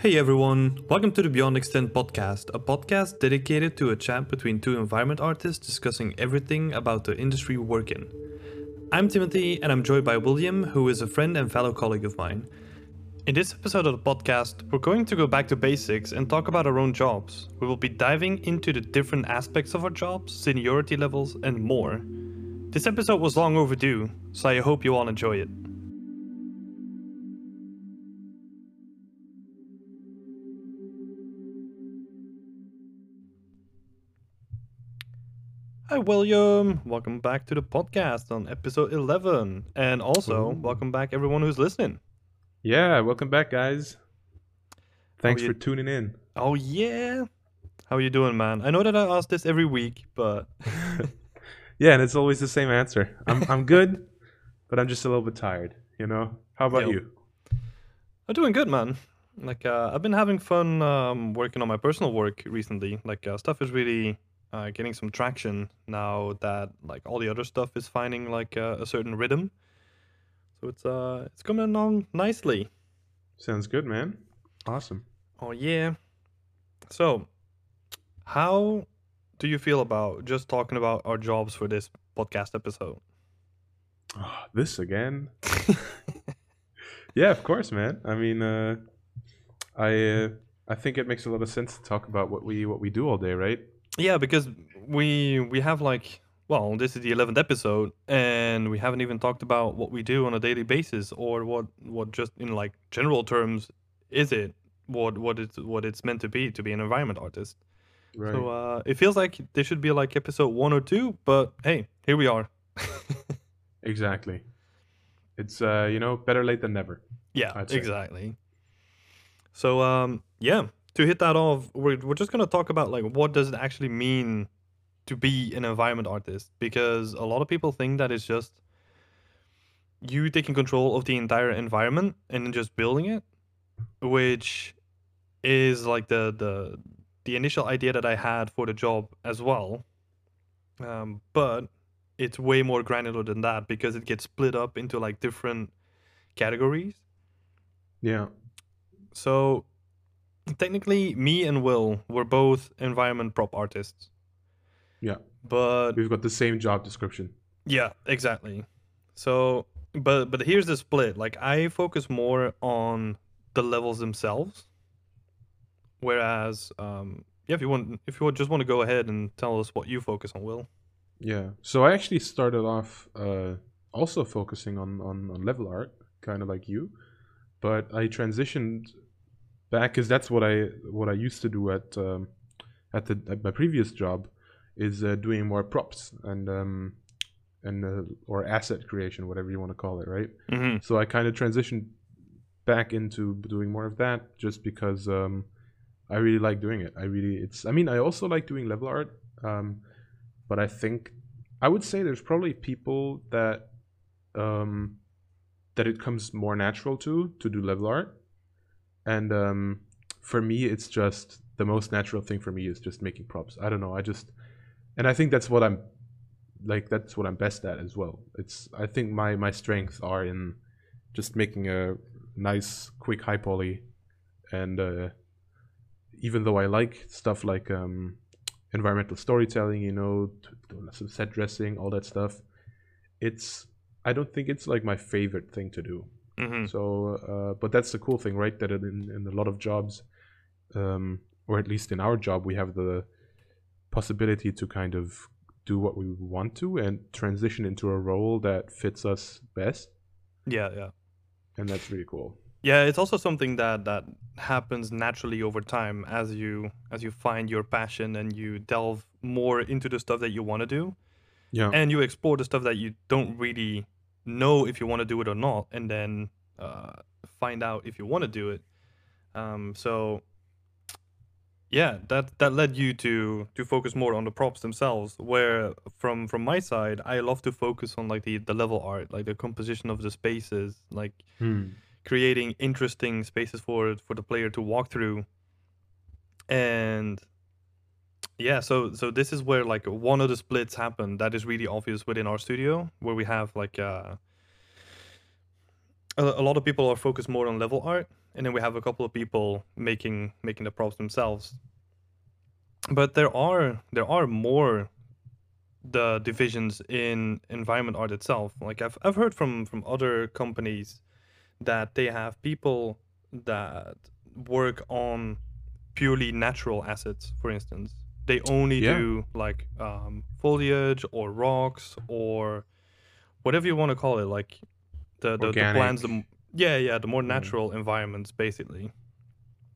Hey everyone, welcome to the Beyond Extent podcast, a podcast dedicated to a chat between two environment artists discussing everything about the industry we work in. I'm Timothy and I'm joined by William, who is a friend and fellow colleague of mine. In this episode of the podcast, we're going to go back to basics and talk about our own jobs. We will be diving into the different aspects of our jobs, seniority levels, and more. This episode was long overdue, so I hope you all enjoy it. William. Welcome back to the podcast on episode 11. And also, Ooh. welcome back, everyone who's listening. Yeah, welcome back, guys. Thanks for tuning in. Oh, yeah. How are you doing, man? I know that I ask this every week, but Yeah, and it's always the same answer. I'm I'm good, but I'm just a little bit tired. You know. How about Yo. you? I'm doing good, man. Like, uh, I've been having fun um, working on my personal work recently. Like, uh, stuff is really uh, getting some traction now that like all the other stuff is finding like uh, a certain rhythm. So it's uh it's coming along nicely. Sounds good, man. Awesome. Oh yeah. So, how do you feel about just talking about our jobs for this podcast episode? Oh, this again? Yeah, of course, man. I mean, uh, I uh, I think it makes a lot of sense to talk about what we what we do all day, right? Yeah, because we we have like well, this is the eleventh episode, and we haven't even talked about what we do on a daily basis, or what what just in like general terms is it what what it's what it's meant to be to be an environment artist. Right. So uh, it feels like this should be like episode one or two, but hey, here we are. exactly. It's uh, you know, better late than never. Yeah, exactly. So um yeah, to hit that off, we're we're just gonna talk about like what does it actually mean to be an environment artist because a lot of people think that it's just you taking control of the entire environment and just building it, which is like the the the initial idea that I had for the job as well. Um, but it's way more granular than that because it gets split up into like different categories. Yeah. So technically, me and Will were both environment prop artists. Yeah. But We've got the same job description. yeah, exactly. So, but but here's the split. Like I focus more on the levels themselves, whereas um yeah, if you want, if you would just want to go ahead and tell us what you focus on, Will. Yeah. So I actually started off uh, also focusing on, on, on level art, kind of like you, but I transitioned back because that's what I what I used to do at um, at the at my previous job is uh, doing more props and um, and uh, or asset creation, whatever you want to call it, right? Mm-hmm. So I kind of transitioned back into doing more of that just because um, I really like doing it. I really it's I mean I also like doing level art, um, but I think I would say there's probably people that um, that it comes more natural to to do level art, and um, for me it's just the most natural thing for me is just making props. I don't know. I just and I think that's what I'm like that's what I'm best at as well. It's I think my my strengths are in just making a nice quick high poly and uh, even though I like stuff like um, environmental storytelling, you know, some set dressing, all that stuff, it's I don't think it's like my favorite thing to do. Mm-hmm. So, uh, but that's the cool thing, right? That in, in a lot of jobs, um, or at least in our job, we have the possibility to kind of do what we want to and transition into a role that fits us best, Yeah, yeah. and that's really cool. Yeah, it's also something that that happens naturally over time as you as you find your passion and you delve more into the stuff that you want to do Yeah, and you explore the stuff that you don't really know if you want to do it or not and then uh, find out if you want to do it. Um, so yeah, that that led you to to focus more on the props themselves. Where from from my side, I love to focus on like the the level art, like the composition of the spaces, like Hmm. creating interesting spaces for for the player to walk through and yeah so so this is where like one of the splits happen that is really obvious within our studio where we have like uh a, a lot of people are focused more on level art, and then we have a couple of people making making the props themselves. But there are there are more the divisions in environment art itself. Like I've I've heard from from other companies that they have people that work on purely natural assets, for instance. They only Yeah. do like um, foliage or rocks or whatever you want to call it, like the the, the plants. The, yeah, yeah, the more Mm. natural environments, basically.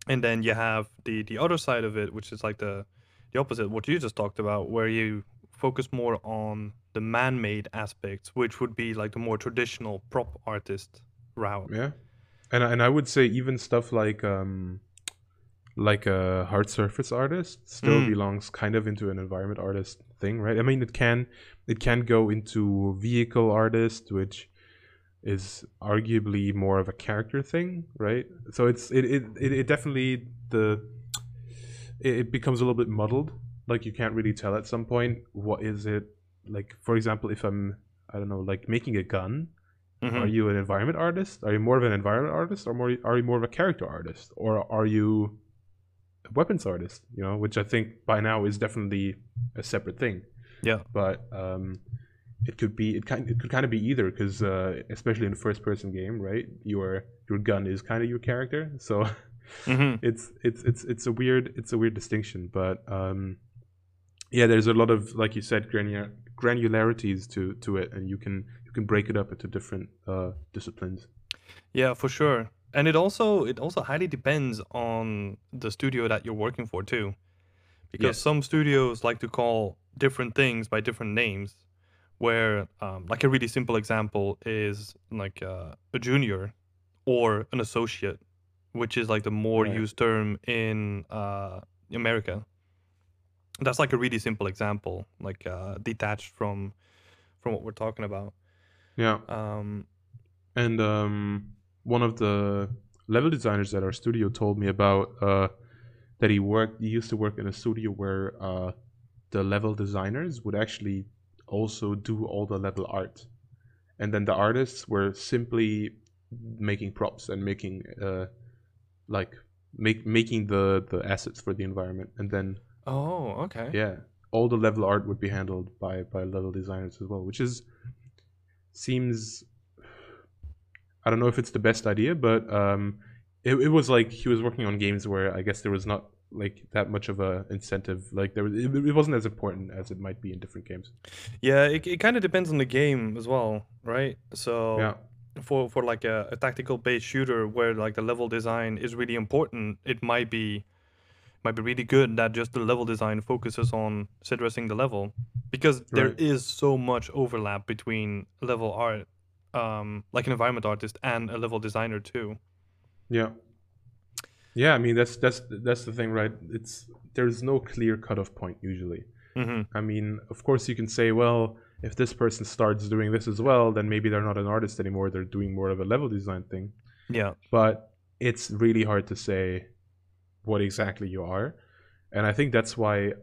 And then you have the the other side of it, which is like the the opposite, what you just talked about, where you focus more on the man-made aspects, which would be like the more traditional prop artist route. Yeah, and and I would say even stuff like um, like a hard surface artist still Mm. belongs kind of into an environment artist thing, right? I mean, it can it can go into vehicle artist, which is arguably more of a character thing, right? So it's it it, it, it definitely the it, it becomes a little bit muddled. Like you can't really tell at some point what is it like. For example, if I'm I don't know, like making a gun, Mhm. are you an environment artist? Are you more of an environment artist, or more are you more of a character artist, or are you a weapons artist? You know, which I think by now is definitely a separate thing. Yeah. But um, it could be it kind it could kind of be either because uh, especially in a first person game, right? Your your gun is kind of your character, so Mhm. it's it's it's it's a weird it's a weird distinction. But um, yeah, there's a lot of like you said granular granularities to to it, and you can you can break it up into different uh, disciplines. Yeah, for sure. And it also it also highly depends on the studio that you're working for too. Because Yes. some studios like to call different things by different names. Where um, like a really simple example is like uh, a junior or an associate, which is like the more Right. used term in uh, America. That's like a really simple example, like uh, detached from from what we're talking about. Yeah, Um, and um, one of the level designers at our studio told me about uh, that he worked. He used to work in a studio where uh, the level designers would actually also do all the level art, and then the artists were simply making props and making uh, like make making the the assets for the environment, and then oh, okay. yeah all the level art would be handled by by level designers as well which is seems i don't know if it's the best idea but um it, it was like he was working on games where i guess there was not like that much of a incentive like there was it, it wasn't as important as it might be in different games Yeah, it, it kind of depends on the game as well, right? So yeah for for like a, a tactical based shooter where like the level design is really important, it might be might be really good that just the level design focuses on addressing the level because there Right. is so much overlap between level art, um, like an environment artist and a level designer too. yeah yeah i mean that's that's that's the thing right it's there's no clear cutoff point usually hmm I mean, of course, you can say, well, if this person starts doing this as well, then maybe they're not an artist anymore. They're doing more of a level design thing. Yeah, But it's really hard to say what exactly you are. And I think that's why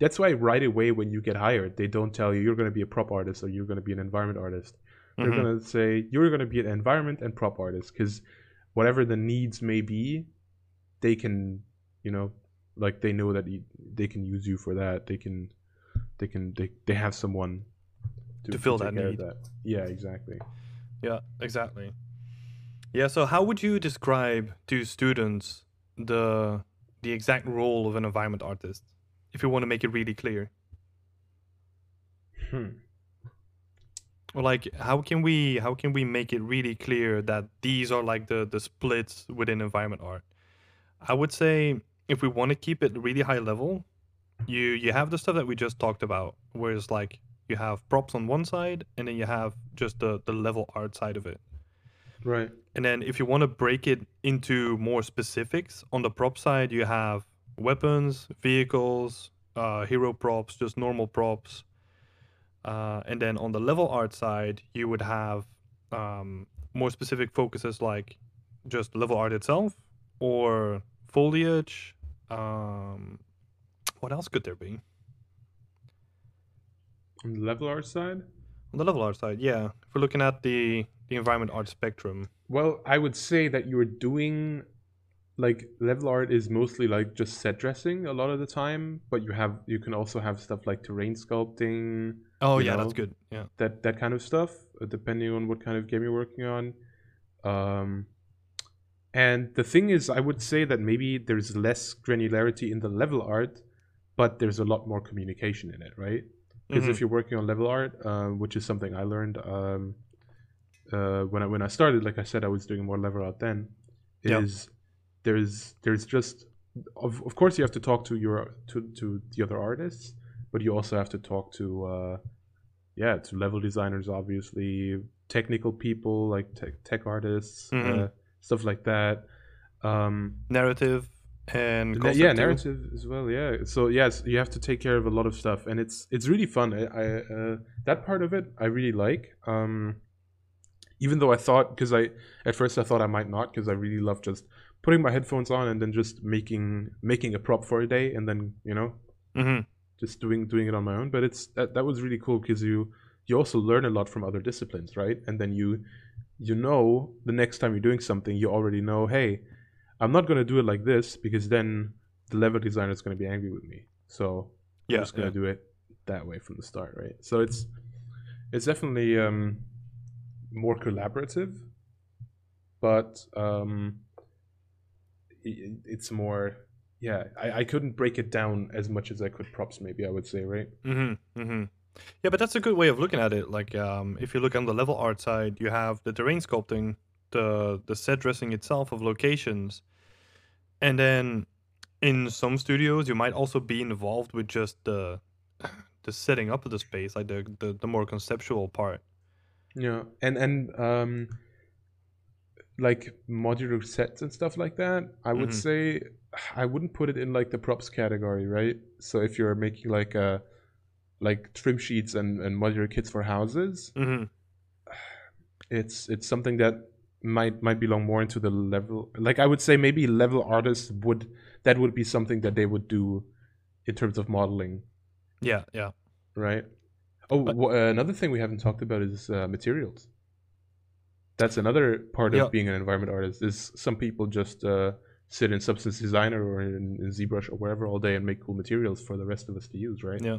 that's why right away when you get hired, they don't tell you you're going to be a prop artist or you're going to be an environment artist. They're Mhm. going to say you're going to be an environment and prop artist because whatever the needs may be, they can, you know, like they know that you, they can use you for that. They can, they can, they, they have someone To fill take that need. That. Yeah, exactly. Yeah, exactly. Yeah, so how would you describe to students the the exact role of an environment artist if you want to make it really clear? Hmm. Or like how can we how can we make it really clear that these are like the the splits within environment art? I would say if we want to keep it really high level, you you have the stuff that we just talked about, where it's like you have props on one side and then you have just the the level art side of it. Right. And then if you want to break it into more specifics, on the prop side, you have weapons, vehicles, uh, hero props, just normal props. Uh, and then on the level art side, you would have um, more specific focuses like just level art itself or foliage. Um, what else could there be? On the level art side, On the level art side, yeah. If we're looking at the the environment art spectrum? Well, I would say that you're doing like level art is mostly like just set dressing a lot of the time, but you have you can also have stuff like terrain sculpting, Oh yeah, know, that's good. Yeah. that that kind of stuff, uh, depending on what kind of game you're working on. Um, and the thing is, I would say that maybe there's less granularity in the level art, but there's a lot more communication in it, right? Because Mhm. if you're working on level art, uh, which is something I learned um, uh, when I when I started, like I said, I was doing more level art then. Yeah. Is there's there's just of, of course you have to talk to your to to the other artists, but you also have to talk to uh, yeah to level designers, obviously technical people like tech, tech artists, Mhm. Stuff like that. Um, narrative and Na- yeah too. narrative as well yeah so yes you have to take care of a lot of stuff and it's it's really fun i, I uh, that part of it i really like um even though i thought because i at first i thought i might not because i really love just putting my headphones on and then just making making a prop for a day and then you know Mhm. just doing doing it on my own but it's that, that was really cool because you you also learn a lot from other disciplines right and then you you know the next time you're doing something you already know hey i'm not going to do it like this because then the level designer is going to be angry with me so yeah, i'm just going yeah. to do it that way from the start right so it's it's definitely um more collaborative but um i- it's more yeah I, I couldn't break it down as much as i could props maybe i would say right Mm-hmm. Mm-hmm. Yeah, but that's a good way of looking at it. Like, um, if you look on the level art side, you have the terrain sculpting, the the set dressing itself of locations, and then in some studios you might also be involved with just the the setting up of the space, like the the, the more conceptual part. Yeah, and and um, like modular sets and stuff like that. I would Mhm. say I wouldn't put it in like the props category, right? So if you're making like a like trim sheets and and modular kits for houses, Mm-hmm. it's it's something that might might belong more into the level. Like I would say maybe level artists would that would be something that they would do in terms of modeling, Yeah, yeah. right? Oh, But- uh, another thing we haven't talked about is uh, materials. That's another part Yeah. of being an environment artist. Is some people just uh, sit in Substance Designer or in, in ZBrush or wherever all day and make cool materials for the rest of us to use, right? Yeah.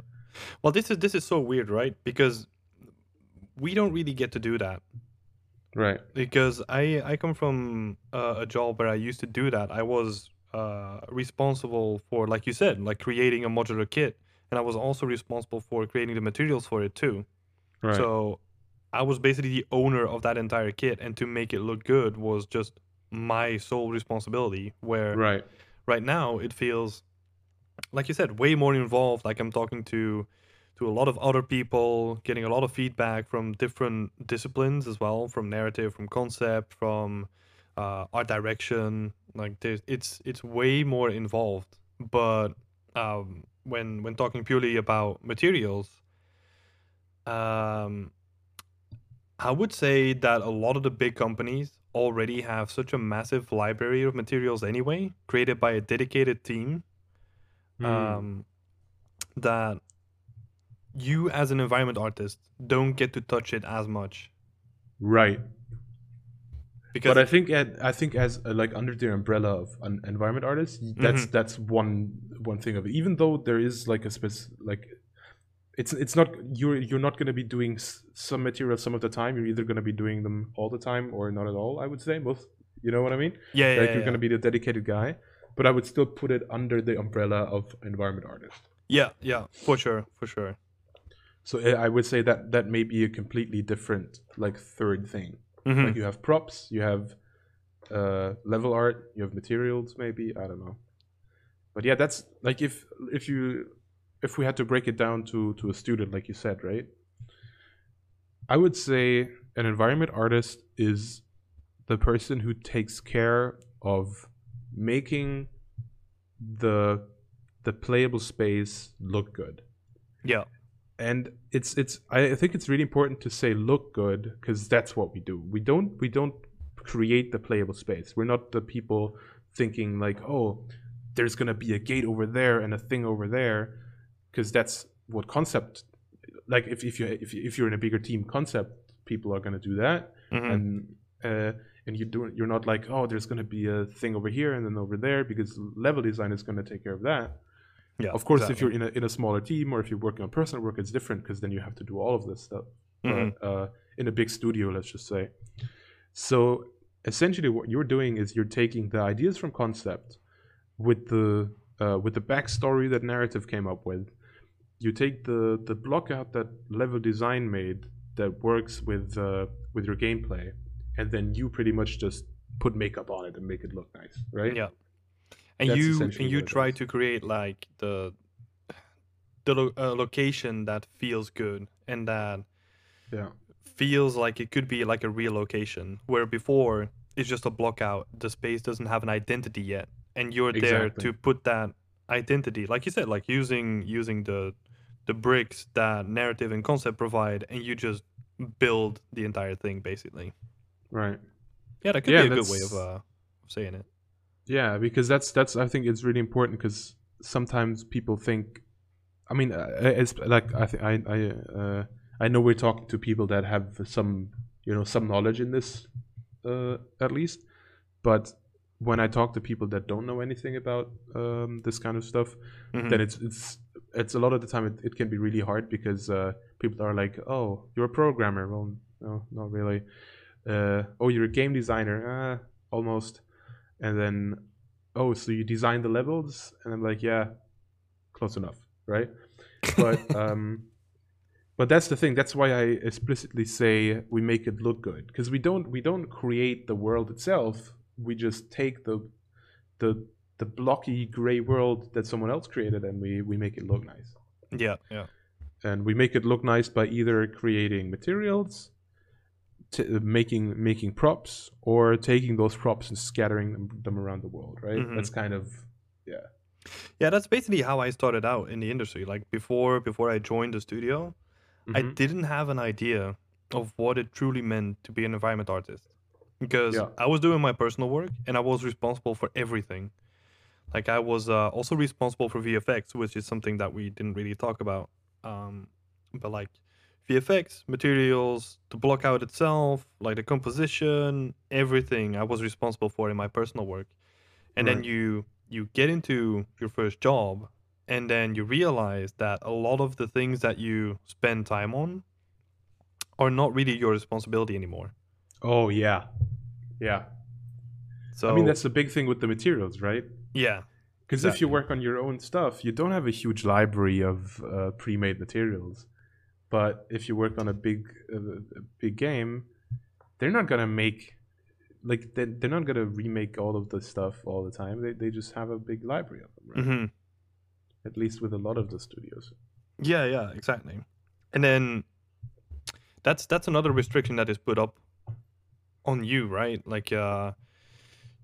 Well, this is this is so weird, right? Because we don't really get to do that. Right. because I I come from uh, a job where I used to do that. I was uh, responsible for, like you said, like creating a modular kit, and I was also responsible for creating the materials for it too. Right. So I was basically the owner of that entire kit, and to make it look good was just my sole responsibility. Where right. right now it feels like you said way more involved. Like i'm talking to to a lot of other people getting a lot of feedback from different disciplines as well from narrative from concept from uh, art direction. Like there's it's it's way more involved. But um when when talking purely about materials um i would say that a lot of the big companies already have such a massive library of materials anyway created by a dedicated team Hmm. um, that you as an environment artist don't get to touch it as much right. because But I think at, I think as uh, like under the umbrella of an environment artist, that's Mhm. that's one one thing of it. Even though there is like a spec like it's it's not you're you're not going to be doing s- some materials some of the time. You're either going to be doing them all the time or not at all. I would say most. You know what I mean? yeah, yeah, like yeah, you're going to be the dedicated guy, but I would still put it under the umbrella of environment artist. yeah, yeah, for sure, for sure. So uh, I would say that that may be a completely different like third thing. Mhm. Like you have props, you have uh, level art, you have materials, maybe I don't know. But yeah, that's like if if you if we had to break it down to to a student, like you said, right? I would say an environment artist is the person who takes care of making the the playable space look good yeah, and it's it's I think it's really important to say look good because that's what we do. We don't we don't create the playable space. We're not the people thinking like, oh, there's gonna be a gate over there and a thing over there, because that's what concept. Like if, if you if, if you're in a bigger team, concept people are gonna do that. Mhm. and uh, and you do you're not like oh there's going to be a thing over here and then over there because level design is going to take care of that. yeah, of course, if you're in a in a smaller team or if you're working on personal work, it's different because then you have to do all of this stuff. Mhm. But uh, in a big studio, let's just say. So essentially, what you're doing is you're taking the ideas from concept with the uh, with the backstory that narrative came up with. You take the the block out that level design made that works with uh, with your gameplay, and then you pretty much just put makeup on it and make it look nice, right? Yeah. And That's you and you try to create like the the lo- uh, location that feels good and that Yeah. feels like it could be like a real location where before it's just a block out the space doesn't have an identity yet and you're there to put that identity like you said like using using the the bricks that narrative and concept provide and you just build the entire thing basically Right. yeah that could Yeah, be a good way of uh saying it Yeah, because that's that's I think it's really important because sometimes people think, I mean, uh, it's like I think I I uh, I know we're talking to people that have some you know some knowledge in this uh, at least, but when I talk to people that don't know anything about um, this kind of stuff, Mhm. then it's it's it's a lot of the time it, it can be really hard because uh, people are like, oh, you're a programmer. Well, no, not really. Uh, oh, you're a game designer. Uh, almost. And then, oh, so you design the levels? And I'm like, yeah, close enough, right? But um, but that's the thing. That's why I explicitly say we make it look good because we don't we don't create the world itself. We just take the the the blocky gray world that someone else created and we we make it look nice. yeah yeah And we make it look nice by either creating materials, making making props, or taking those props and scattering them, them around the world. Right? Mhm. That's kind of yeah. Yeah, that's basically how I started out in the industry. Like before before I joined the studio, I Mhm. didn't have an idea of what it truly meant to be an environment artist. Because Yeah. I was doing my personal work and I was responsible for everything. Like I was uh, also responsible for VFX, which is something that we didn't really talk about. Um, but like VFX, materials, the block out itself, like the composition, everything I was responsible for in my personal work. And then you you get into your first job and then you realize that a lot of the things that you spend time on are not really your responsibility anymore. Oh yeah, yeah. So I mean that's the big thing with the materials, right? yeah, Because if you work on your own stuff, you don't have a huge library of uh, pre-made materials. But if you work on a big, uh, big game, they're not gonna make like they they're not gonna remake all of the stuff all the time. They they just have a big library of them, right? hmm At least with a lot of the studios. yeah, yeah, exactly. And then that's that's another restriction that is put up on you, right? Like uh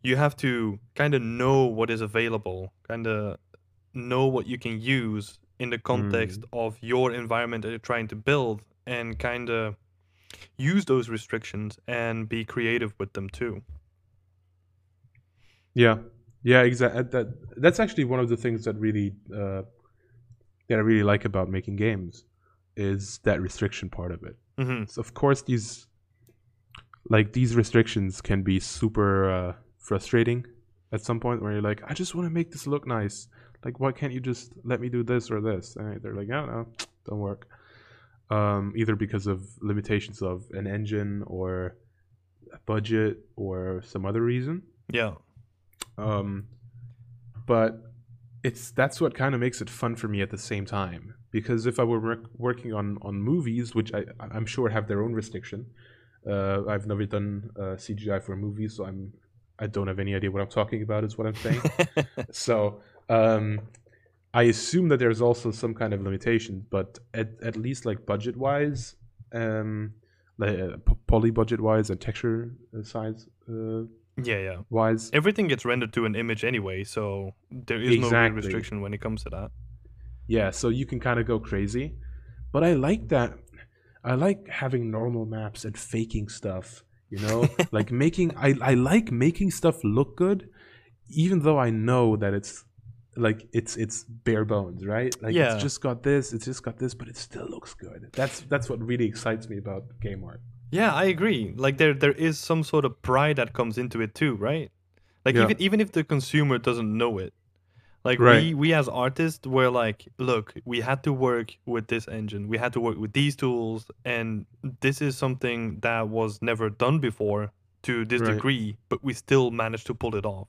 you have to kind of know what is available, kind of know what you can use in the context of your environment that you're trying to build and kind of use those restrictions and be creative with them too. Yeah, yeah, exactly. That that's actually one of the things that really uh, that I really like about making games is that restriction part of it. hmm So of course these like these restrictions can be super uh, frustrating at some point where you're like, I just want to make this look nice. Like, why can't you just let me do this or this? And they're like, no, no, don't work. Um, either because of limitations of an engine or a budget or some other reason. Yeah. Um, but it's that's what kind of makes it fun for me at the same time. Because if I were work, working on on movies, which I I'm sure have their own restriction, uh, I've never done uh, CGI for a movie, so I'm I don't have any idea what I'm talking about. Is what I'm saying. so um, I assume that there's also some kind of limitation, but at at least like budget wise, um, like uh, poly budget wise and texture uh, size uh, yeah, yeah. wise, Everything gets rendered to an image anyway, so there is no restriction when it comes to that. Yeah, so you can kind of go crazy. But I like that. I like having normal maps and faking stuff, you know? like making I I like making stuff look good even though I know that it's like it's it's bare bones, right? Like Yeah. it's just got this, it's just got this, but it still looks good. That's that's what really excites me about game art. Yeah, I agree. Like there there is some sort of pride that comes into it too, right? Like Yeah. even even if the consumer doesn't know it. Like Right. we we as artists were like, look, we had to work with this engine. We had to work with these tools and this is something that was never done before to this Right. degree, but we still managed to pull it off.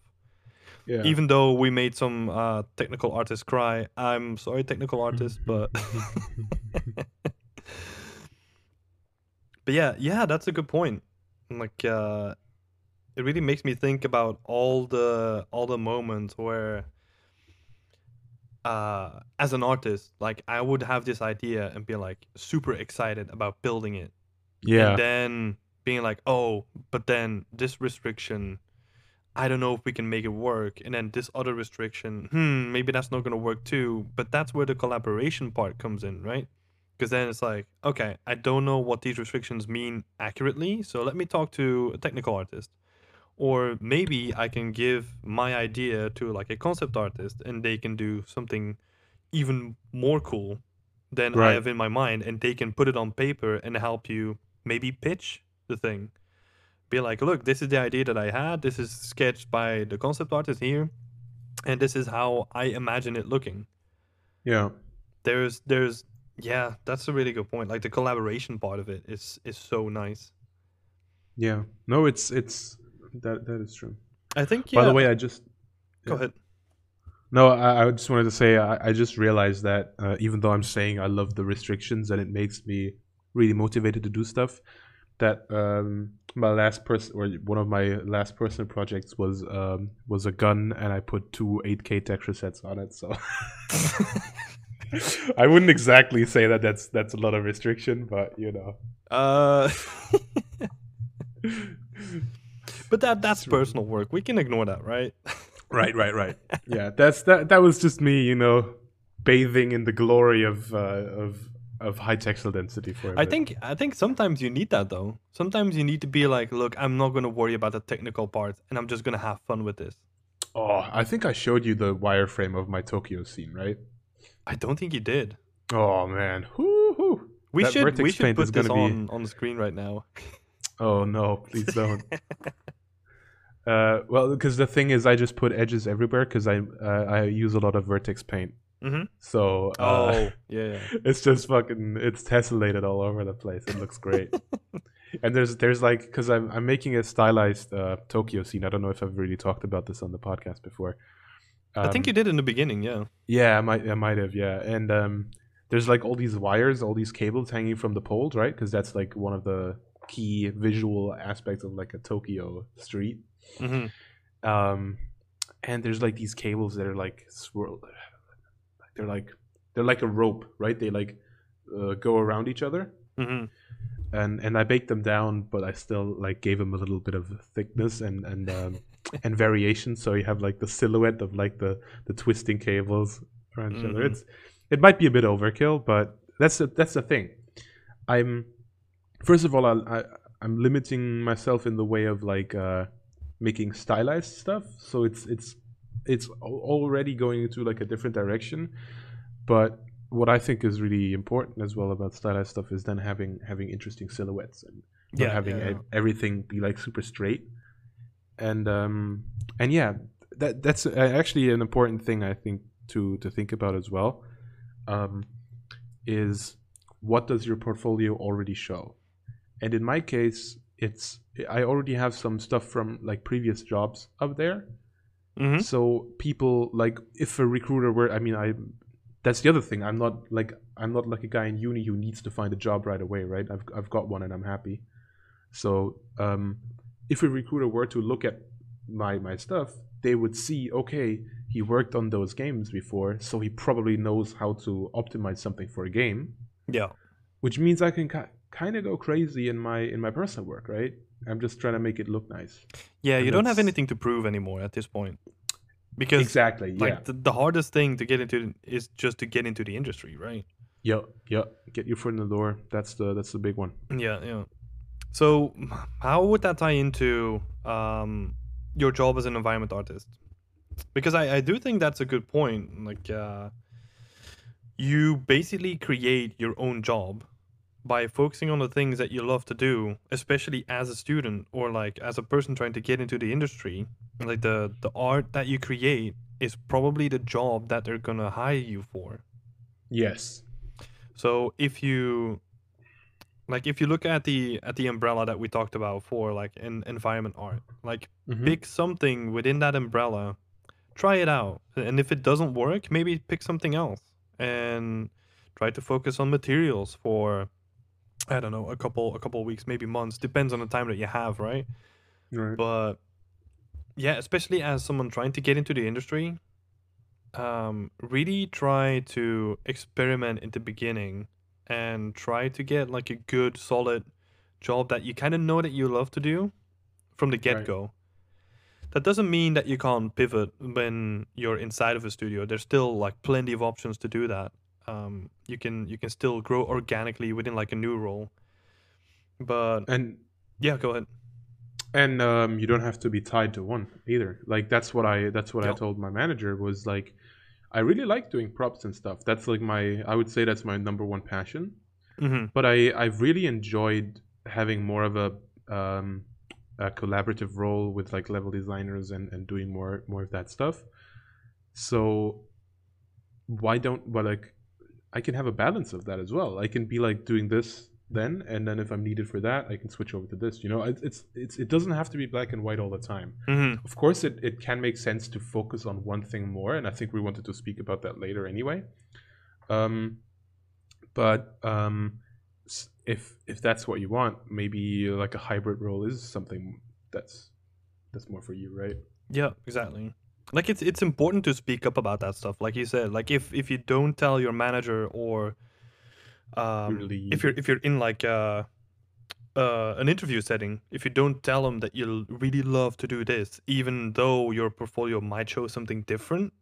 Yeah. Even though we made some uh technical artists cry. I'm sorry technical artists, but But yeah, yeah, that's a good point. Like uh it really makes me think about all the all the moments where uh as an artist, like I would have this idea and be like super excited about building it. yeah. And then being like, "Oh, but then this restriction I don't know if we can make it work. And then this other restriction, hmm, maybe that's not going to work too. But that's where the collaboration part comes in, right? Because then it's like, okay, I don't know what these restrictions mean accurately. So let me talk to a technical artist. Or maybe I can give my idea to like a concept artist and they can do something even more cool than I have in my mind. And they can put it on paper and help you maybe pitch the thing be like, look, this is the idea that I had. This is sketched by the concept artist here, and this is how I imagine it looking. yeah. There's, there's, yeah, that's a really good point. Like the collaboration part of it is is so nice. Yeah. No, it's it's that that is true. I think. Yeah, By the way, I just go yeah. ahead. No, I, I just wanted to say I, I just realized that uh, even though I'm saying I love the restrictions and it makes me really motivated to do stuff, that um, my last person or one of my last personal projects was um, was a gun and I put two 8K texture sets on it. So I wouldn't exactly say that that's that's a lot of restriction, but you know. Uh, but that that's personal work. We can ignore that, right? Right, right, right. yeah, that's that. That was just me, you know, bathing in the glory of uh, of of high texel density for. I think I think sometimes you need that though. Sometimes you need to be like, look, I'm not gonna worry about the technical part, and I'm just gonna have fun with this. Oh, I think I showed you the wireframe of my Tokyo scene, right? I don't think you did. Oh man, Woo-hoo. We That should we should is put this gonna be- on on the screen right now. Oh no, please don't. uh, well, because the thing is, I just put edges everywhere because I uh, I use a lot of vertex paint. Mhm. So uh, Oh yeah, yeah. it's just fucking it's tessellated all over the place. It looks great. and there's there's like because I'm I'm making a stylized uh, Tokyo scene. I don't know if I've really talked about this on the podcast before. I think Um, you did in the beginning. Yeah. Yeah, I might I might have, yeah. And um there's like all these wires, all these cables hanging from the poles, right? Because that's like one of the key visual aspects of like a Tokyo street. hmm Um and there's like these cables that are like swirl they're like they're like a rope, right? They like uh, go around each other. hmm And and I baked them down, but I still like gave them a little bit of thickness and and um and variation so you have like the silhouette of like the the twisting cables around each other Mhm. it's it might be a bit overkill but that's the that's the thing i'm first of all I, I i'm limiting myself in the way of like uh making stylized stuff so it's it's it's already going into like a different direction. But what i think is really important as well about stylized stuff is then having having interesting silhouettes and not Yeah, having yeah, e- everything be like super straight. And um and yeah that that's actually an important thing i think to to think about as well um is what does your portfolio already show? And in my case it's i already have some stuff from like previous jobs up there hmm so people like if a recruiter were i mean i that's the other thing. I'm not like i'm not like a guy in uni who needs to find a job right away right? I've, I've got one and i'm happy. So um, if a recruiter were to look at my my stuff they would see okay he worked on those games before so he probably knows how to optimize something for a game. Yeah. which means i can ki- kind of go crazy in my in my personal work right i'm just trying to make it look nice Yeah. And You don't have anything to prove anymore at this point, because exactly yeah like the, the hardest thing to get into is just to get into the industry, right? Yeah, yeah. Get your foot in the door. That's the that's the big one. Yeah, yeah. So, how would that tie into um, your job as an environment artist? Because I, I do think that's a good point. Like, uh, you basically create your own job, by focusing on the things that you love to do, especially as a student or like as a person trying to get into the industry, like the the art that you create is probably the job that they're gonna hire you for. Yes. So if you like if you look at the at the umbrella that we talked about for like in environment art, like Mhm. pick something within that umbrella, try it out. And if it doesn't work, maybe pick something else and try to focus on materials for I don't know, a couple a couple weeks, maybe months, depends on the time that you have, right? Right. But yeah, especially as someone trying to get into the industry, um, really try to experiment in the beginning and try to get like a good, solid job that you kind of know that you love to do from the get Right. go. That doesn't mean that you can't pivot when you're inside of a studio. There's still like plenty of options to do that. Um, you can you can still grow organically within like a new role. But And yeah, go ahead. and um, you don't have to be tied to one either. Like that's what I that's what I told my manager was like, I really like doing props and stuff. That's like my I would say that's my number one passion. hmm But I I've really enjoyed having more of a um, a collaborative role with like level designers and and doing more more of that stuff. So why don't well like I can have a balance of that as well. I can be like doing this then, and then if I'm needed for that, I can switch over to this. You know, it's it's, it's it doesn't have to be black and white all the time. hmm Of course, it, it can make sense to focus on one thing more, and I think we wanted to speak about that later anyway. Um, but um, if if that's what you want, maybe like a hybrid role is something that's that's more for you, right? Yeah, exactly. Like it's it's important to speak up about that stuff. Like you said, like if if you don't tell your manager or um if you're if you're in like uh uh an interview setting, if you don't tell them that you really love to do this, even though your portfolio might show something different,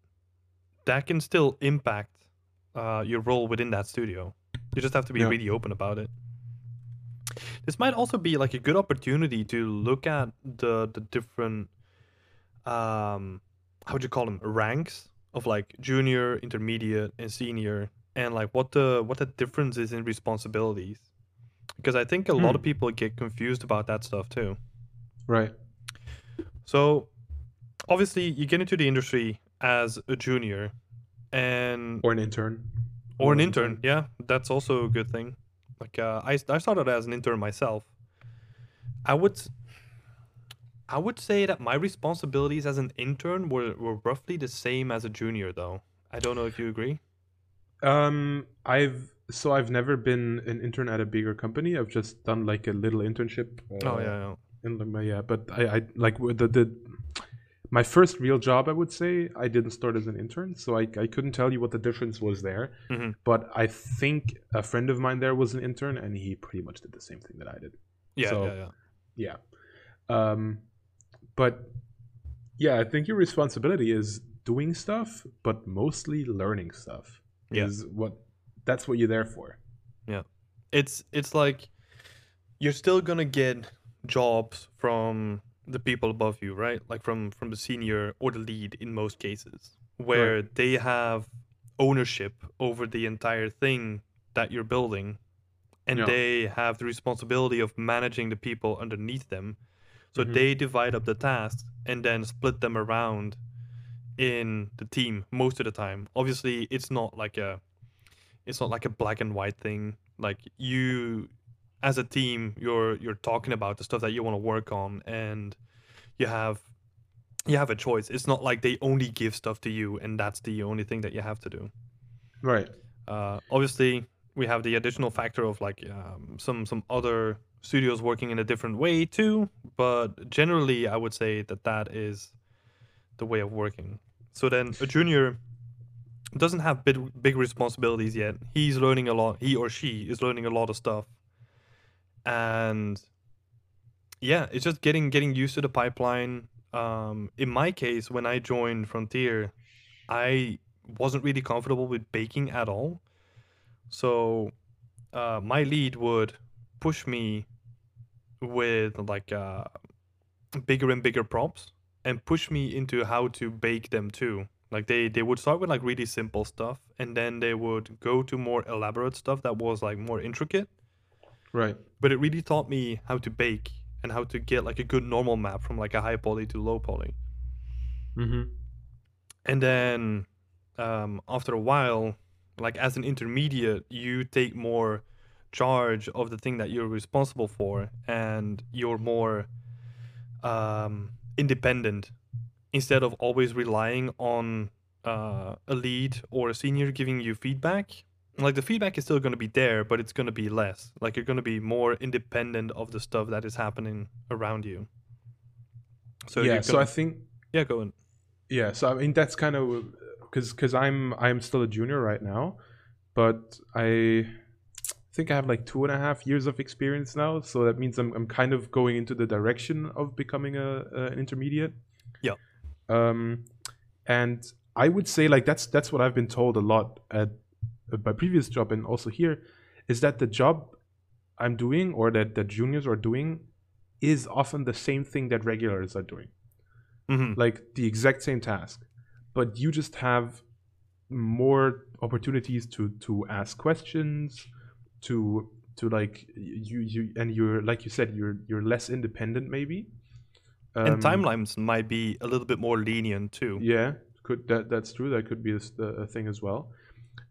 that can still impact uh your role within that studio. You just have to be Yeah. really open about it. This might also be like a good opportunity to look at the the different um how would you call them ranks of like junior, intermediate, and senior, and like what the what the difference is in responsibilities. Because I think a lot of Hmm. people get confused about that stuff too. Right. So obviously you get into the industry as a junior and Or an intern. or an Or an intern. Yeah, that's also a good thing. Like uh, I, I started as an intern myself. I would, I would say that my responsibilities as an intern were, were roughly the same as a junior, though. I don't know if you agree. Um, I've so I've never been an intern at a bigger company. I've just done like a little internship. Uh, oh yeah, yeah. in yeah but i i like the, the my first real job i would say i didn't start as an intern so i, I couldn't tell you what the difference was there Mhm. but i think a friend of mine there was an intern and he pretty much did the same thing that i did Yeah, So- yeah, yeah. yeah um but yeah i think your responsibility is doing stuff but mostly learning stuff Yeah. is what that's what you're there for Yeah. It's it's like you're still gonna get jobs from the people above you, right? Like from from the senior or the lead in most cases, where they have ownership over the entire thing that you're building, and Yeah. they have the responsibility of managing the people underneath them. So Mhm. they divide up the tasks and then split them around in the team most of the time. Obviously, it's not like a it's not like a black and white thing. Like you as a team, you're you're talking about the stuff that you want to work on and you have you have a choice. It's not like they only give stuff to you and that's the only thing that you have to do. right Uh, obviously, we have the additional factor of like um, some some other studios working in a different way too. But generally, I would say that that is the way of working. So then, a junior doesn't have big big responsibilities yet. He's learning a lot. He or she is learning a lot of stuff, and yeah, it's just getting getting used to the pipeline. Um, in my case, when I joined Frontier, I wasn't really comfortable with baking at all. So uh, my lead would push me with like uh, bigger and bigger props and push me into how to bake them too. Like they they would start with like really simple stuff and then they would go to more elaborate stuff that was like more intricate. Right. but it really taught me how to bake and how to get like a good normal map from like a high poly to low poly. Mm-hmm. And then um, after a while, like as an intermediate, you take more charge of the thing that you're responsible for, and you're more um, independent instead of always relying on uh, a lead or a senior giving you feedback. Like the feedback is still going to be there, but it's going to be less. Like you're going to be more independent of the stuff that is happening around you. So yeah. So I think yeah, go on. yeah. So I mean that's kind of because because I'm I'm still a junior right now, but I think I have like two and a half years of experience now. So that means I'm I'm kind of going into the direction of becoming a, a an intermediate. Yeah. Um, and I would say like that's that's what I've been told a lot at, at my previous job and also here, is that the job I'm doing or that that juniors are doing is often the same thing that regulars are doing hmm like the exact same task but you just have more opportunities to to ask questions to to like you you and you're like you said you're you're less independent maybe? And Um, timelines might be a little bit more lenient too. yeah could that that's true. That could be a- a thing as well.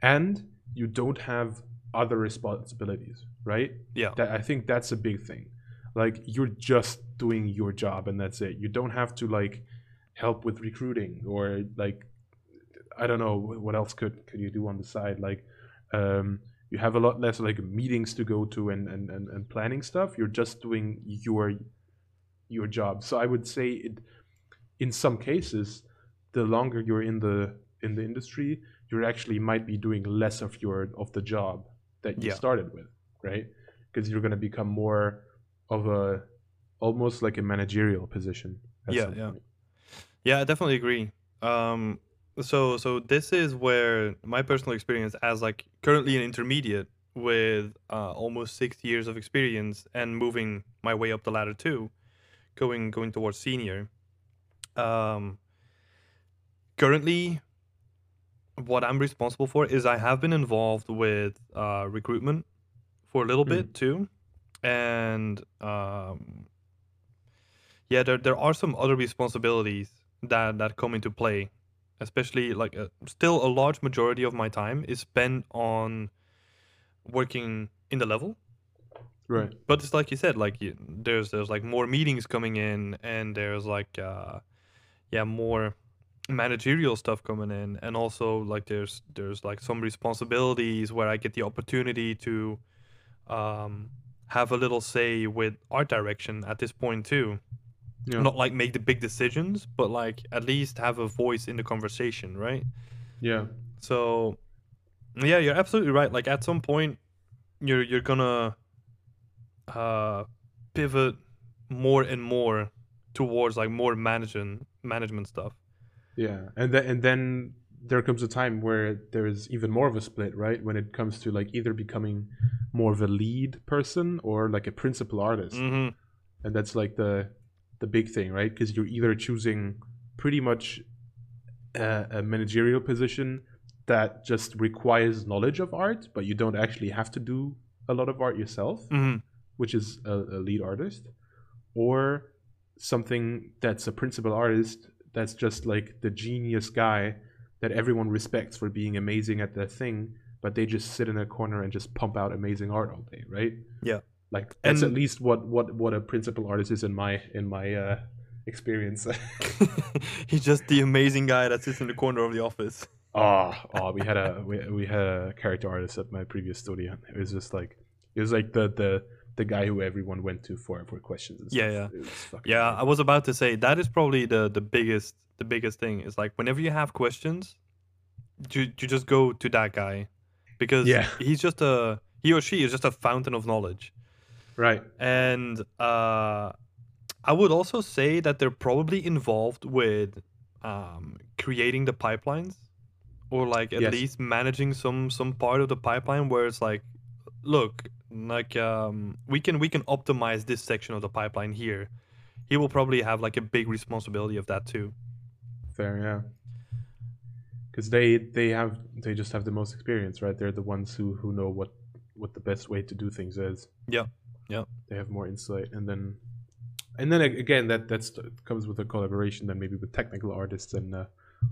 And you don't have other responsibilities right? Yeah. that i think that's a big thing. Like you're just doing your job and that's it. You don't have to like help with recruiting or like i don't know what else could could you do on the side? Like um you have a lot less like meetings to go to and and, and, and planning stuff you're just doing your your job so i would say it in some cases the longer you're in the in the industry you're actually might be doing less of your of the job that you Yeah. started with right because you're going to become more of a almost like a managerial position Yeah, yeah. point. Yeah, I definitely agree. Um, so so this is where my personal experience as like currently an intermediate with uh, almost six years of experience and moving my way up the ladder too, going going towards senior. Um, currently, what I'm responsible for is I have been involved with uh, recruitment for a little bit too, and um, yeah, there there are some other responsibilities that that come into play, especially like uh, still a large majority of my time is spent on working in the level. Right. But it's like you said like you, there's there's like more meetings coming in and there's like uh yeah more managerial stuff coming in. And also like there's there's like some responsibilities where i get the opportunity to um have a little say with art direction at this point too yeah. not like make the big decisions but like at least have a voice in the conversation right? Yeah. So yeah, you're absolutely right. Like at some point you're you're gonna uh pivot more and more towards like more management management stuff. yeah and then and then there comes a time where there's even more of a split right? When it comes to like either becoming more of a lead person or like a principal artist. Hmm and that's like the the big thing right? Because you're either choosing pretty much a, a managerial position that just requires knowledge of art but you don't actually have to do a lot of art yourself hmm which is a, a lead artist or something that's a principal artist that's just like the genius guy that everyone respects for being amazing at their thing but they just sit in a corner and just pump out amazing art all day right? Yeah. Like that's at least what what what a principal artist is in my in my uh experience He's just the amazing guy that sits in the corner of the office. oh oh we had a we, we had a character artist at my previous studio it was just like it was like the the the guy who everyone went to for for questions and Yeah, stuff. yeah. It was fucking Yeah, amazing. I was about to say that is probably the the biggest the biggest thing is like whenever you have questions, you you just go to that guy because Yeah. he's just a he or she is just a fountain of knowledge. Right And uh, I would also say that they're probably involved with um, creating the pipelines, or like at Yes. least managing some some part of the pipeline where it's like, look, like um, we can we can optimize this section of the pipeline here. He will probably have like a big responsibility of that too. fair yeah because they they have they just have the most experience right they're the ones who who know what what the best way to do things is. Yeah, yeah. They have more insight, and then and then again that that's comes with a collaboration then maybe with technical artists and uh,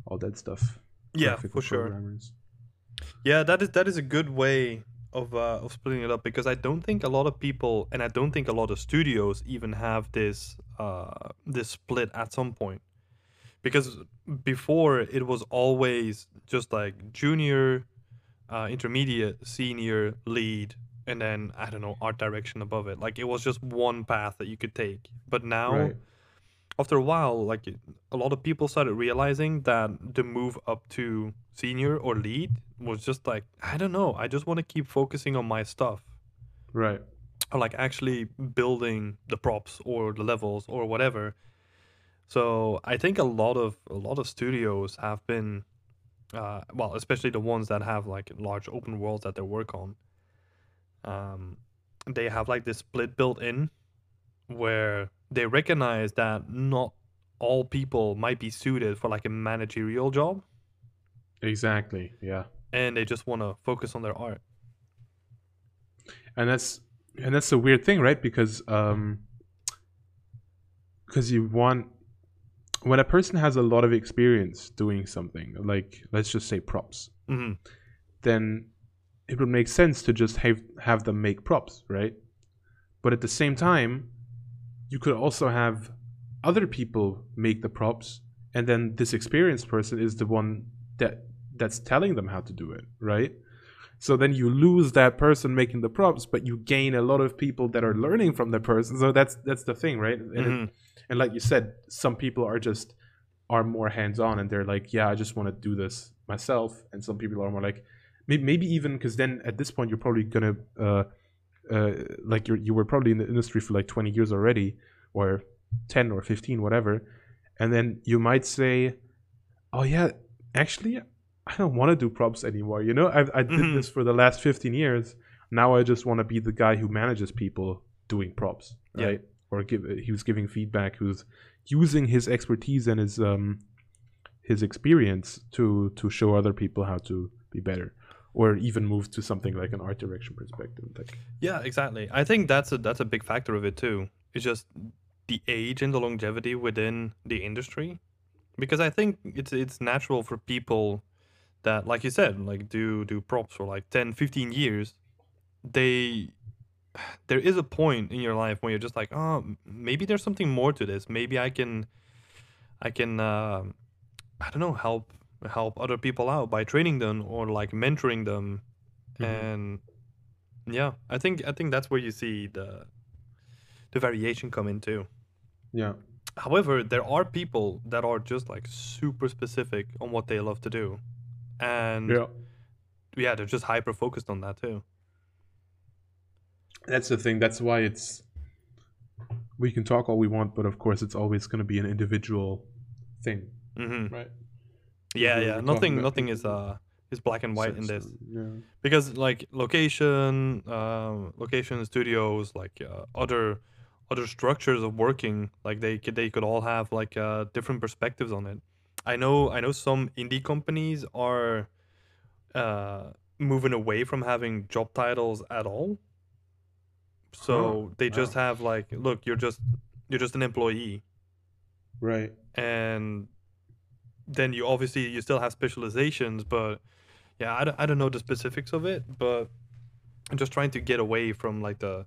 all that stuff. Yeah, for sure. Yeah, that is that is a good way of uh, of splitting it up because I don't think a lot of people and I don't think a lot of studios even have this uh this split at some point. Because before it was always just like junior, uh, intermediate, senior, lead, and then I don't know art direction above it. Like it was just one path that you could take. But now Right. after a while, like a lot of people started realizing that the move up to senior or lead was just like, I don't know, I just want to keep focusing on my stuff Right. or like actually building the props or the levels or whatever. So I think a lot of a lot of studios have been, uh, well, especially the ones that have like large open worlds that they work on. Um, they have like this split built in, where they recognize that not all people might be suited for like a managerial job, Exactly. Yeah. and they just want to focus on their art. and that's and that's a weird thing right because um because you want when a person has a lot of experience doing something like let's just say props hmm then it would make sense to just have have them make props right? But at the same time you could also have other people make the props and then this experienced person is the one that that's telling them how to do it right? So then you lose that person making the props but you gain a lot of people that are learning from the person. So that's that's the thing right? And, it- Mhm. and like you said some people are just are more hands-on and they're like yeah i just want to do this myself. And some people are more like maybe, maybe even because then at this point you're probably gonna uh, uh, like you you were probably in the industry for like 20 years already or 10 or 15 whatever. And then you might say oh yeah actually i don't want to do props anymore you know? I, I did Mhm. this for the last 15 years. Now i just want to be the guy who manages people doing props Yeah. right? Or give he was giving feedback who's using his expertise and his um his experience to to show other people how to be better or even move to something like an art direction perspective like Yeah, exactly. I think that's a that's a big factor of it too. It's just the age and the longevity within the industry, because I think it's it's natural for people that, like you said, like do do props for like 10, 15 years. They there is a point in your life when you're just like, oh, maybe there's something more to this. Maybe I can I can uh, I don't know help help other people out by training them or like mentoring them. Mhm. and yeah i think i think that's where you see the the variation come in too. Yeah. However there are people that are just like super specific on what they love to do. And yeah. yeah they're just hyper focused on that too. That's the thing. That's why it's we can talk all we want but of course it's always going to be an individual thing hmm right yeah yeah. nothing nothing is uh is black and white in this. Yeah. Because like location um location studios like uh, other other structures of working like they could they could all have like uh different perspectives on it. I know i know some indie companies are uh moving away from having job titles at all. So they just wow. have like look you're just you're just an employee. Right. And then you obviously you still have specializations but yeah I don't, I don't know the specifics of it but i'm just trying to get away from like the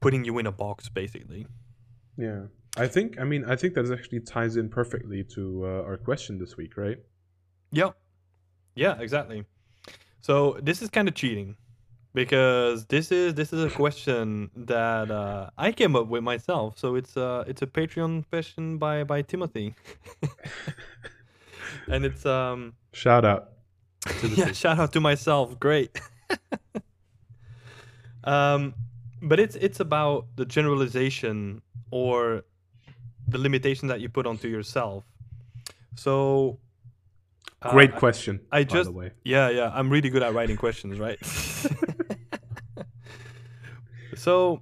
putting you in a box basically. Yeah. I think i mean i think that actually ties in perfectly to uh, our question this week right? Yeah yeah exactly. So this is kind of cheating because this is this is a question that uh, i came up with myself so it's uh it's a patreon question by by timothy and it's um shout out to the yeah, shout out to myself. Great. um, but it's it's about the generalization or the limitation that you put onto yourself. So, uh, great question I by just the way yeah, yeah, I'm really good at writing questions, right? So,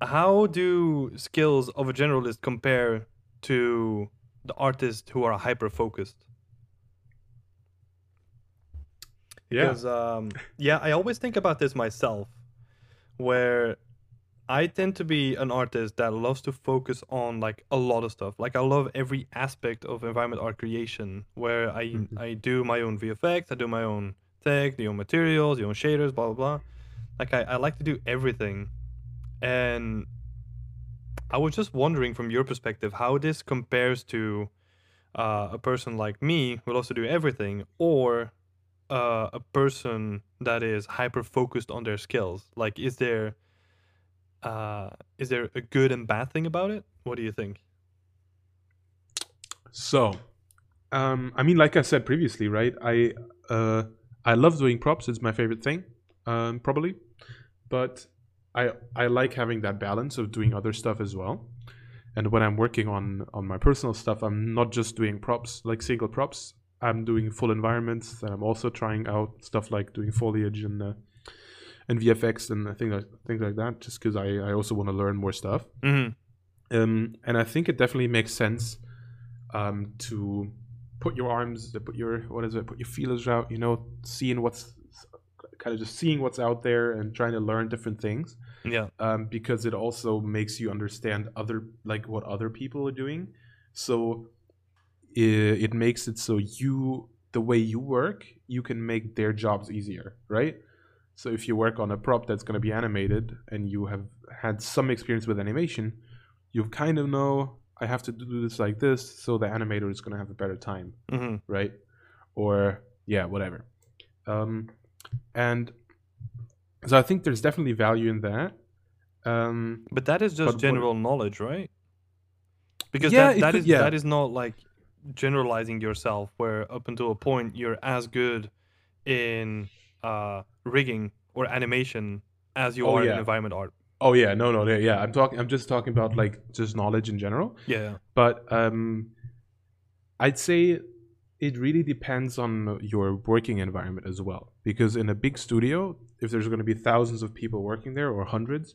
how do skills of a generalist compare to the artists who are hyper focused? Yeah. Because um, yeah, I always think about this myself, where I tend to be an artist that loves to focus on like a lot of stuff. Like I love every aspect of environment art creation, where I Mhm. I do my own VFX, I do my own tech, the own materials, the own shaders, blah blah blah. Like I, I like to do everything, and I was just wondering from your perspective how this compares to uh, a person like me who loves to do everything, or uh, a person that is hyper focused on their skills. Like, is there uh, is there a good and bad thing about it? What do you think? So, um, I mean, like I said previously, right? I uh, I love doing props. It's my favorite thing, um, probably. But I I like having that balance of doing other stuff as well. And when I'm working on on my personal stuff, I'm not just doing props like single props. I'm doing full environments, and I'm also trying out stuff like doing foliage and uh, and VFX and things like things like that. Just because I I also want to learn more stuff. hmm Um, and I think it definitely makes sense um, to put your arms, to put your what is it, put your feelers out. You know, seeing what's kind of just seeing what's out there and trying to learn different things. Yeah. Um, because it also makes you understand other like what other people are doing. So it, it makes it so you the way you work, you can make their jobs easier, right? So if you work on a prop that's going to be animated and you have had some experience with animation, you kind of know I have to do this like this, so the animator is going to have a better time, hmm right? Or yeah, whatever. Um, and so I think there's definitely value in that. Um, But that is just what- general knowledge, right? Because yeah, that, that could, is, yeah. that is not like generalizing yourself where up until a point you're as good in uh rigging or animation as you Oh, are yeah. in environment art. oh yeah, no, no, yeah, yeah. I'm talking. I'm just talking about like just knowledge in general. Yeah. but um, I'd say it really depends on your working environment as well. Because in a big studio, if there's going to be thousands of people working there or hundreds,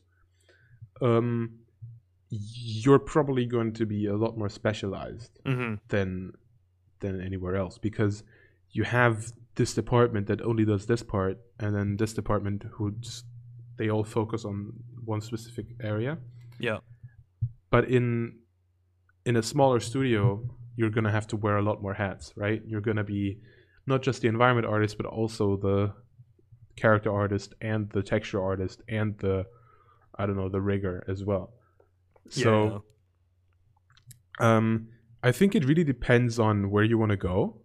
um, you're probably going to be a lot more specialized hmm than than anywhere else. Because you have this department that only does this part, and then this department who just they all focus on one specific area. Yeah. but in in a smaller studio you're going to have to wear a lot more hats right? You're going to be not just the environment artist but also the character artist and the texture artist and the i don't know the rigger as well. So um i think it really depends on where you want to go.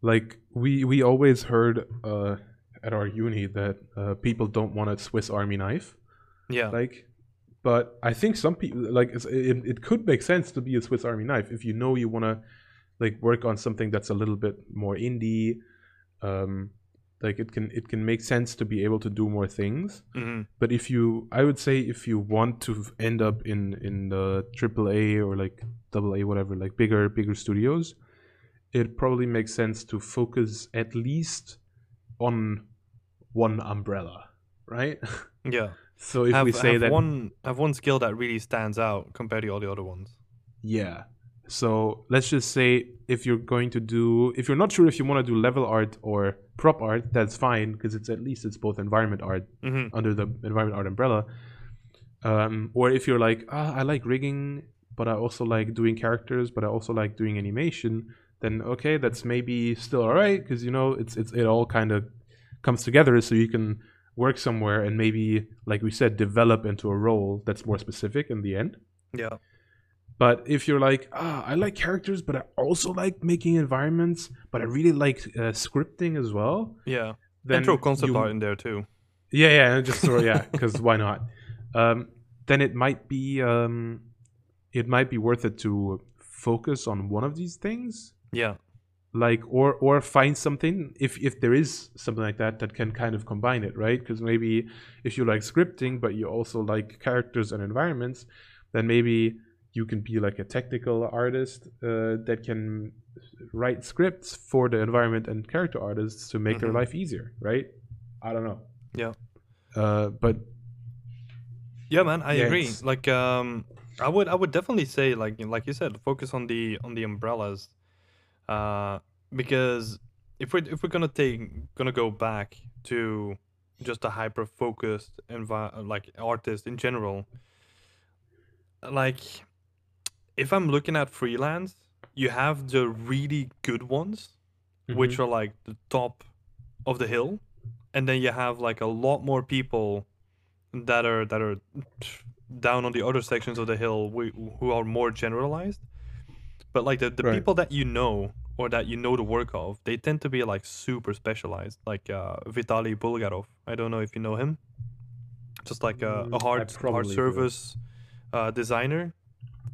Like we we always heard uh at our uni that uh, people don't want a swiss army knife. Yeah. like but i think some people like it, it could make sense to be a swiss army knife if you know you want to like work on something that's a little bit more indie um like it can it can make sense to be able to do more things hmm but if you i would say if you want to end up in in the triple a or like double a whatever like bigger bigger studios it probably makes sense to focus at least on one umbrella right Yeah. so if have, we say that one have one skill that really stands out compared to all the other ones. Yeah. So let's just say if you're going to do, if you're not sure if you want to do level art or prop art, that's fine because it's at least it's both environment art hmm under the environment art umbrella. Um, or if you're like, ah, I like rigging, but I also like doing characters, but I also like doing animation, then okay, that's maybe still alright because you know it's it's it all kind of comes together, so you can work somewhere and maybe, like we said, develop into a role that's more specific in the end. Yeah. But if you're like, ah, I like characters, but I also like making environments, but I really like uh, scripting as well. Yeah. Then and throw concept you- art in there too. Yeah, yeah, just throw yeah, because why not? Um, then it might be um, it might be worth it to focus on one of these things, Yeah. like or or find something if if there is something like that that can kind of combine it, right? Because maybe if you like scripting, but you also like characters and environments, then maybe you can be like a technical artist uh, that can write scripts for the environment and character artists to make their Mhm. life easier, right? I don't know. Yeah. Uh, but Yeah, man, I Yeah, agree. it's- Like, um, I would, I would definitely say, like, like you said, focus on the on the umbrellas, uh, because if we're if we're gonna take gonna go back to just a hyper focused envi- like artist in general, like if I'm looking at freelance, you have the really good ones, which Mhm. are like the top of the hill, and then you have like a lot more people that are that are down on the other sections of the hill wh- who are more generalized. But like the, the Right. people that you know or that you know the work of, they tend to be like super specialized. Like uh, Vitaly Bulgarov. I don't know if you know him. Just like a, Mm, a I hard hard surface uh, designer,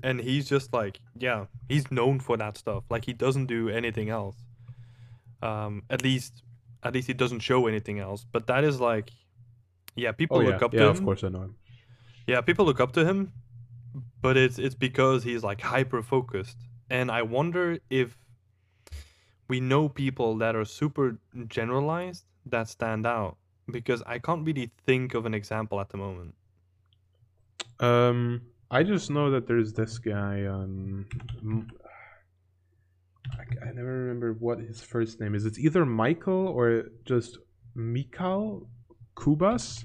and he's just like yeah, he's known for that stuff. Like he doesn't do anything else. Um, at least at least he doesn't show anything else. But that is like yeah, people Oh yeah, look up yeah. to Of him. course, I know him. Yeah, people look up to him, but it's it's because he's like hyper focused. And I wonder if we know people that are super generalized that stand out because I can't really think of an example at the moment. Um, I just know that there's this guy. Um, I never remember what his first name is. It's either Michael or just Mikal Kubas.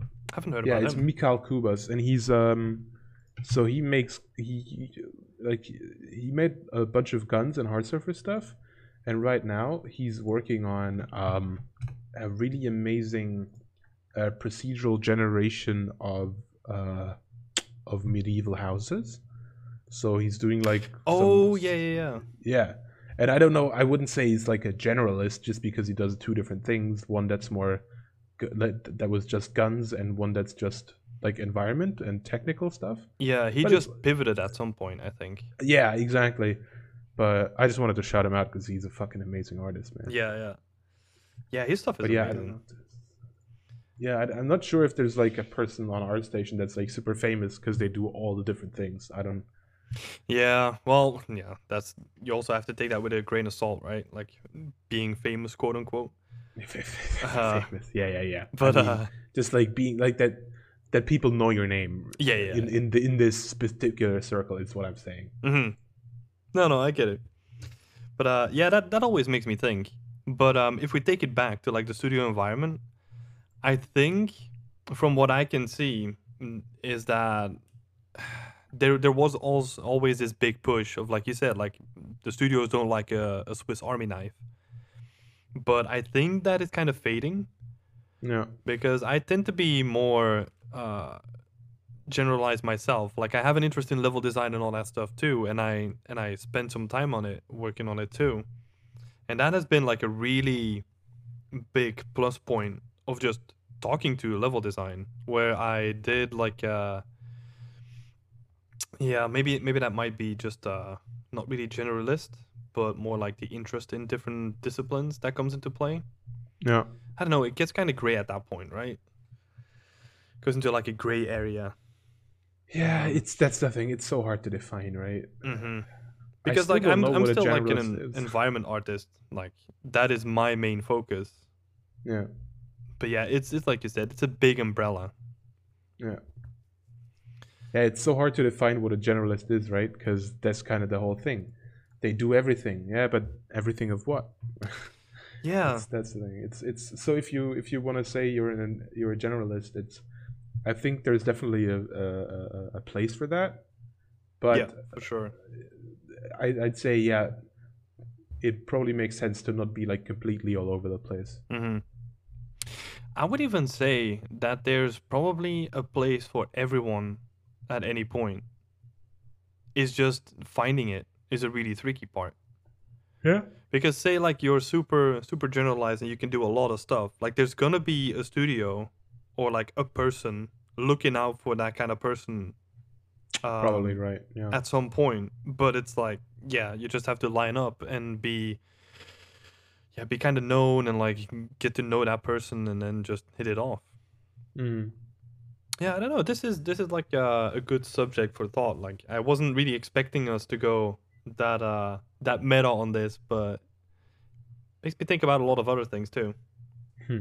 I haven't heard yeah, about him. Yeah, it's. Mikal Kubas, and he's um, so he makes he, he like he made a bunch of guns and hard surface stuff, and right now he's working on um, a really amazing uh, procedural generation of uh, of medieval houses. So he's doing like some- oh yeah, yeah, yeah. yeah. And I don't know, I wouldn't say he's like a generalist just because he does two different things. One that's more that, that was just guns and one that's just like environment and technical stuff. Yeah, he But just pivoted at some point, I think. Yeah, exactly. But I just wanted to shout him out because he's a fucking amazing artist, man. Yeah, yeah. Yeah, his stuff is But yeah, I don't know. Yeah, I, I'm not sure if there's like a person on ArtStation that's like super famous because they do all the different things. I don't. Yeah, well, yeah, that's you also have to take that with a grain of salt, right? Like being famous, quote unquote. Uh, famous. Yeah, yeah, yeah. But I mean, uh, just like being like that, that people know your name. yeah, yeah. In in the in this particular circle is what I'm saying. hmm No, no, I get it. But uh, yeah, that that always makes me think. But um, if we take it back to like the studio environment, I think from what I can see mm, is that there there was also always this big push of like you said, like the studios don't like a, a Swiss Army knife. But I think that is kind of fading Yeah. because I tend to be more uh, generalized myself. Like I have an interest in level design and all that stuff too, and I and I spend some time on it, working on it too, and that has been like a really big plus point of just talking to level design, where I did like uh yeah maybe maybe that might be just uh not really generalist, but more like the interest in different disciplines that comes into play. Yeah. I don't know. It gets kind of gray at that point, right? Goes into like a gray area. Yeah, it's that's the thing. It's so hard to define, right? hmm Because like I'm, I'm still like an is. environment artist. Like that is my main focus. Yeah. But yeah, it's it's like you said, it's a big umbrella. Yeah. Yeah, it's so hard to define what a generalist is, right? Because that's kind of the whole thing. They do everything, yeah, but everything of what? Yeah. That's, that's the thing. It's it's so if you if you want to say you're an you're a generalist, it's I think there's definitely a a, a, place for that, but yeah, for sure. I, I'd say yeah, it probably makes sense to not be like completely all over the place. hmm I would even say that there's probably a place for everyone at any point. It's just finding it is a really tricky part. Yeah. Because say like you're super super generalized and you can do a lot of stuff. Like there's gonna be a studio or like a person looking out for that kind of person. Um, Probably right. Yeah. at some point. But it's like yeah, you just have to line up and be yeah, be kind of known and like get to know that person and then just hit it off. Mm. Yeah, I don't know. This is this is like a, a good subject for thought. Like I wasn't really expecting us to go that uh that meta on this, but makes me think about a lot of other things too. Hmm.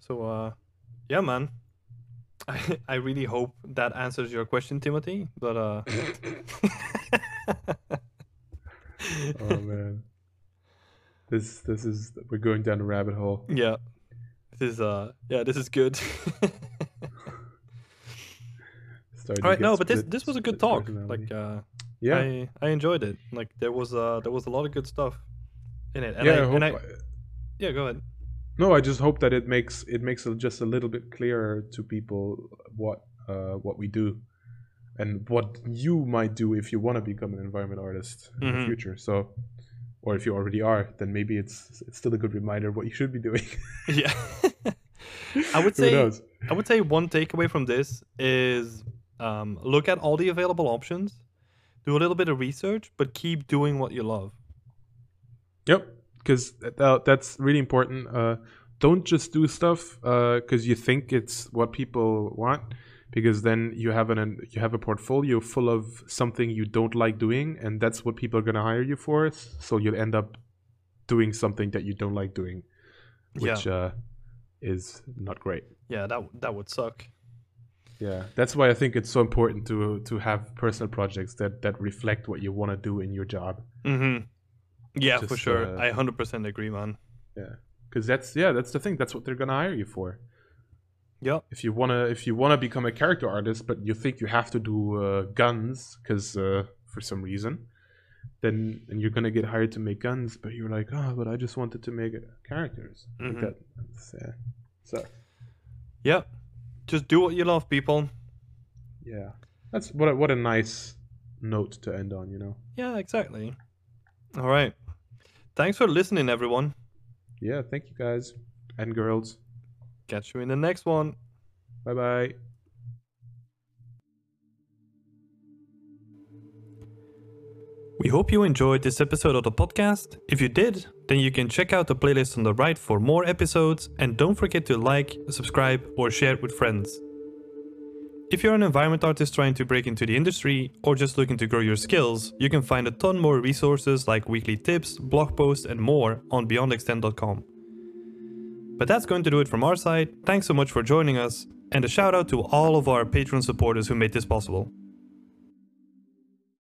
So uh yeah, man. I I really hope that answers your question, Timothy. But uh oh man. This this is we're going down a rabbit hole. Yeah. This is uh yeah, this is good. All right, no, but this this was a good talk. Like uh yeah, I I enjoyed it. Like there was uh there was a lot of good stuff in it. And yeah. I, I hope, and I, yeah, go ahead. no, I just hope that it makes it makes it just a little bit clearer to people what uh what we do and what you might do if you want to become an environment artist in Mhm. the future. So, or if you already are, then maybe it's it's still a good reminder of what you should be doing. Yeah. I would say? I would say one takeaway from this is um, look at all the available options, do a little bit of research, but keep doing what you love. Yep, because that, that's really important. Uh, don't just do stuff because you think it's what people want, because then you have an you have a portfolio full of something you don't like doing, and that's what people are gonna hire you for. So you'll end up doing something that you don't like doing, which uh, is not great. Yeah, that that would suck. Yeah, that's why I think it's so important to to have personal projects that that reflect what you want to do in your job. Mm-hmm. Yeah, for sure. uh, I 100% agree, man. Yeah, because that's yeah, that's the thing. That's what they're gonna hire you for. Yep. If you wanna if you wanna become a character artist, but you think you have to do uh, guns because uh, for some reason, then and you're gonna get hired to make guns, but you're like, oh, but I just wanted to make characters. Mhm. Like that. That's, uh, so Yeah. Just do what you love, people. yeah, that's what a, what a nice note to end on. You know. Yeah, exactly. All right. Thanks for listening, everyone. Yeah. Thank you guys and girls. Catch you in the next one. Bye bye. We hope you enjoyed this episode of the podcast. If you did, then you can check out the playlist on the right for more episodes and don't forget to like, subscribe, or share it with friends. If you're an environment artist trying to break into the industry or just looking to grow your skills, you can find a ton more resources like weekly tips, blog posts, and more on beyondextent.com. But that's going to do it from our side. Thanks so much for joining us, and a shout out to all of our Patreon supporters who made this possible.